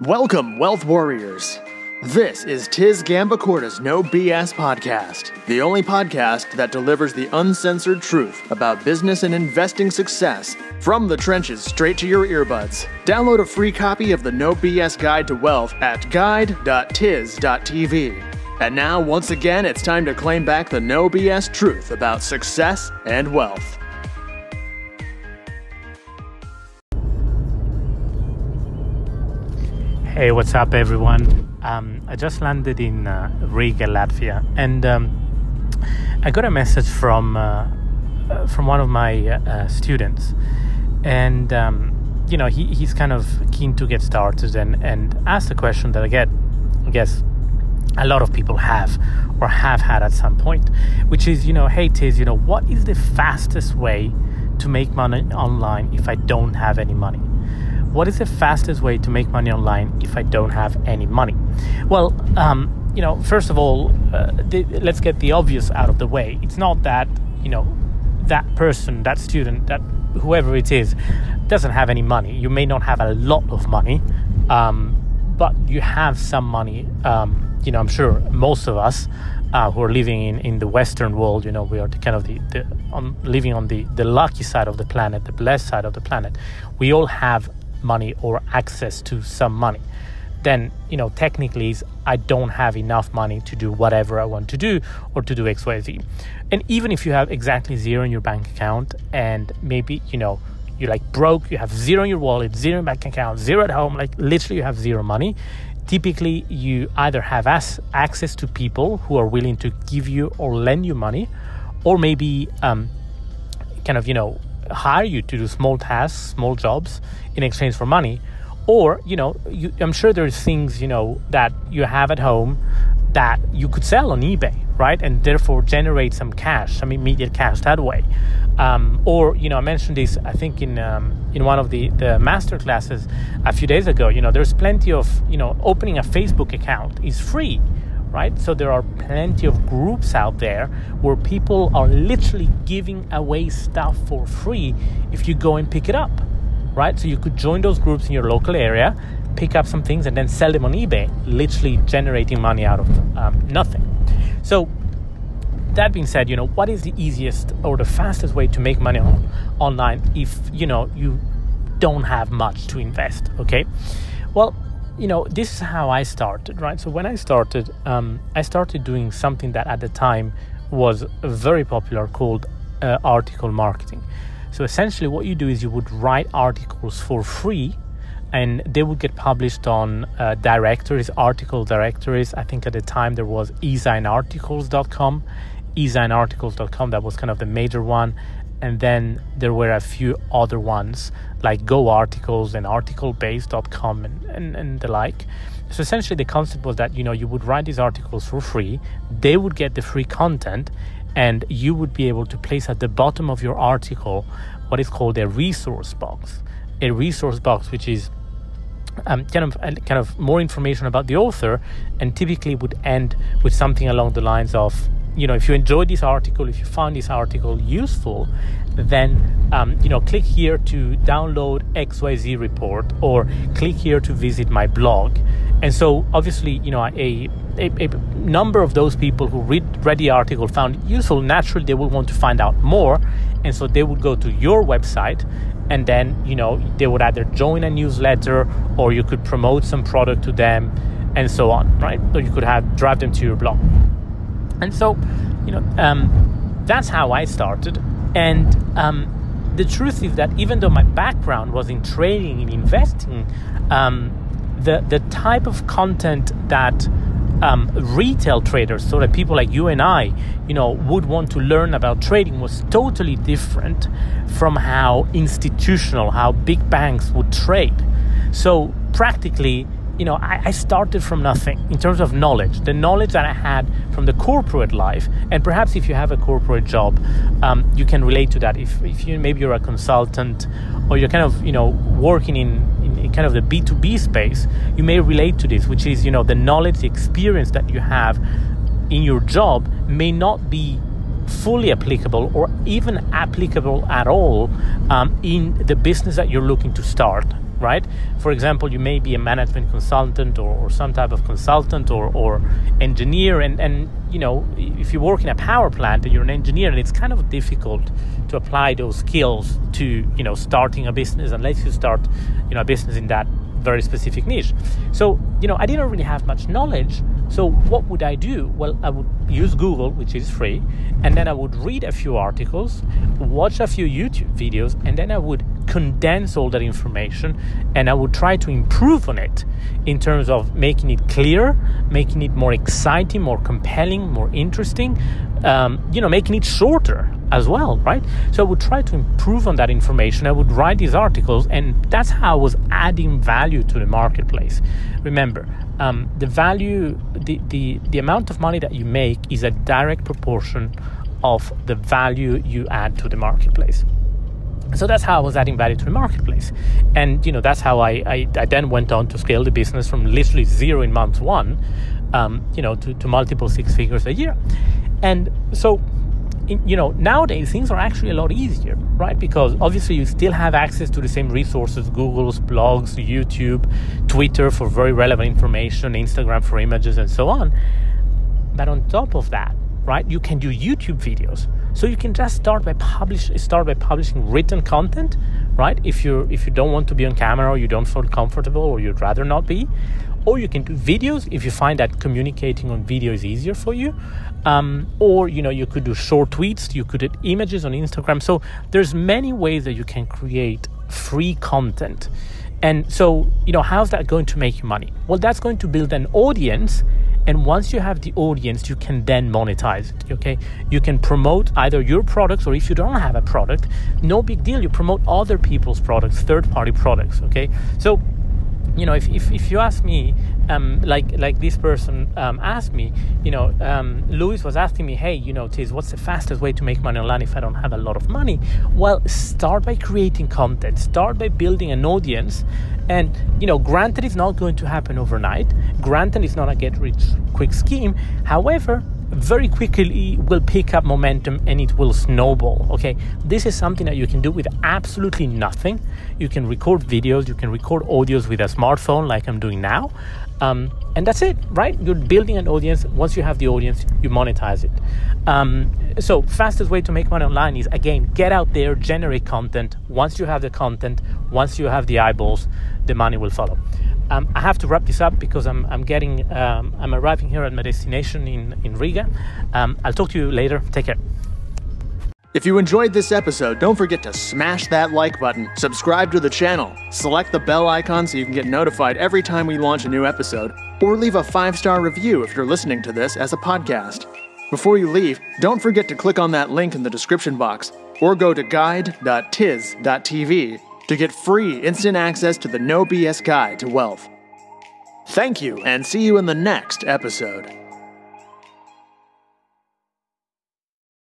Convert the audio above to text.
Welcome, Wealth Warriors. This is Tiz Gambacorta's No BS podcast, the only podcast that delivers the uncensored truth about business and investing success from the trenches straight to your earbuds. Download a free copy of the No BS Guide to Wealth at guide.tiz.tv. And now, once again, it's time to claim back the No BS truth about success and wealth. Hey, what's up, everyone? Um, I just landed in uh, Riga, Latvia, and um, I got a message from uh, uh, from one of my uh, students, and um, you know he, he's kind of keen to get started and and asked a question that I get, I guess, a lot of people have or have had at some point, which is you know, hey Tiz, you know, what is the fastest way to make money online if I don't have any money? What is the fastest way to make money online if I don't have any money? Well, um, you know, first of all, uh, the, let's get the obvious out of the way. It's not that, you know, that person, that student, that whoever it is, doesn't have any money. You may not have a lot of money, um, but you have some money. Um, you know, I'm sure most of us uh, who are living in, in the Western world, you know, we are the kind of the, the on, living on the, the lucky side of the planet, the blessed side of the planet. We all have money or access to some money then you know technically i don't have enough money to do whatever i want to do or to do xyz and even if you have exactly zero in your bank account and maybe you know you're like broke you have zero in your wallet zero in bank account zero at home like literally you have zero money typically you either have as- access to people who are willing to give you or lend you money or maybe um, kind of you know hire you to do small tasks, small jobs in exchange for money. Or, you know, you, I'm sure there's things, you know, that you have at home that you could sell on eBay, right? And therefore generate some cash, some immediate cash that way. Um, or, you know, I mentioned this, I think, in, um, in one of the, the master classes a few days ago. You know, there's plenty of, you know, opening a Facebook account is free right? So there are plenty of groups out there where people are literally giving away stuff for free if you go and pick it up, right? So you could join those groups in your local area, pick up some things, and then sell them on eBay, literally generating money out of um, nothing. So that being said, you know, what is the easiest or the fastest way to make money on, online if, you know, you don't have much to invest, okay? Well, you know, this is how I started, right? So when I started, um, I started doing something that at the time was very popular called uh, article marketing. So essentially, what you do is you would write articles for free, and they would get published on uh, directories, article directories. I think at the time there was ezinearticles.com, ezinearticles.com. That was kind of the major one, and then there were a few other ones like Go Articles and ArticleBase.com and, and, and the like. So essentially, the concept was that you know you would write these articles for free, they would get the free content, and you would be able to place at the bottom of your article what is called a resource box. A resource box, which is um, kind of kind of more information about the author, and typically would end with something along the lines of you know if you enjoyed this article if you found this article useful then um, you know click here to download xyz report or click here to visit my blog. And so obviously you know a, a, a number of those people who read, read the article found it useful naturally they will want to find out more. And so they would go to your website and then you know they would either join a newsletter or you could promote some product to them and so on right? Or you could have drive them to your blog and so, you know, um, that's how I started. And um, the truth is that even though my background was in trading and investing, um, the the type of content that um, retail traders, so that people like you and I, you know, would want to learn about trading was totally different from how institutional, how big banks would trade. So practically, you know, I, I, started from nothing in terms of knowledge. The knowledge that I had from the corporate life, and perhaps if you have a corporate job, um, you can relate to that. If, if you maybe you're a consultant or you're kind of you know working in, in, in kind of the B two B space, you may relate to this, which is you know the knowledge, the experience that you have in your job may not be fully applicable or even applicable at all um, in the business that you're looking to start right? For example, you may be a management consultant or, or some type of consultant or, or engineer, and, and you know, if you work in a power plant and you're an engineer, and it's kind of difficult to apply those skills to you know starting a business unless you start you know a business in that very specific niche. So, you know, I didn't really have much knowledge. So, what would I do? Well, I would use Google, which is free, and then I would read a few articles, watch a few YouTube videos, and then I would condense all that information and I would try to improve on it in terms of making it clear, making it more exciting, more compelling, more interesting, um, you know, making it shorter as well, right? So I would try to improve on that information. I would write these articles, and that's how I was adding value to the marketplace. Remember, um, the value, the, the, the amount of money that you make is a direct proportion of the value you add to the marketplace so that's how I was adding value to the marketplace. And you know that's how I, I, I then went on to scale the business from literally zero in month one, um, you know, to, to multiple six figures a year. And so in, you know, nowadays things are actually a lot easier, right? Because obviously you still have access to the same resources Google's, blogs, YouTube, Twitter for very relevant information, Instagram for images, and so on. But on top of that, right, you can do YouTube videos. So you can just start by publish start by publishing written content, right? If you if you don't want to be on camera or you don't feel comfortable or you'd rather not be, or you can do videos if you find that communicating on video is easier for you. Um, or you know you could do short tweets you could do images on instagram. So there's many ways that you can create free content. And so you know how's that going to make you money? Well that's going to build an audience and once you have the audience you can then monetize it okay? You can promote either your products or if you don't have a product no big deal. You promote other people's products third party products okay? So you know, if, if, if you ask me, um, like like this person um, asked me, you know, um, Louis was asking me, hey, you know, Tiz, what's the fastest way to make money online if I don't have a lot of money? Well, start by creating content, start by building an audience, and you know, granted, it's not going to happen overnight. Granted, it's not a get rich quick scheme. However, very quickly will pick up momentum and it will snowball. Okay, this is something that you can do with absolutely nothing. You can record videos, you can record audios with a smartphone, like I'm doing now, um, and that's it, right? You're building an audience. Once you have the audience, you monetize it. Um, so, fastest way to make money online is again get out there, generate content. Once you have the content, once you have the eyeballs, the money will follow. Um, I have to wrap this up because I'm, I'm getting um, I'm arriving here at my destination in in Riga. Um, I'll talk to you later. Take care. If you enjoyed this episode, don't forget to smash that like button, subscribe to the channel, select the bell icon so you can get notified every time we launch a new episode, or leave a five star review if you're listening to this as a podcast. Before you leave, don't forget to click on that link in the description box or go to guide.tiz.tv to get free instant access to the No BS Guide to Wealth. Thank you, and see you in the next episode.